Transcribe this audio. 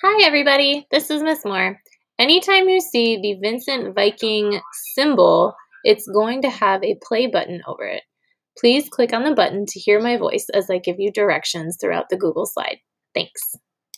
Hi everybody, this is Miss Moore. Anytime you see the Vincent Viking symbol, it's going to have a play button over it. Please click on the button to hear my voice as I give you directions throughout the Google slide. Thanks.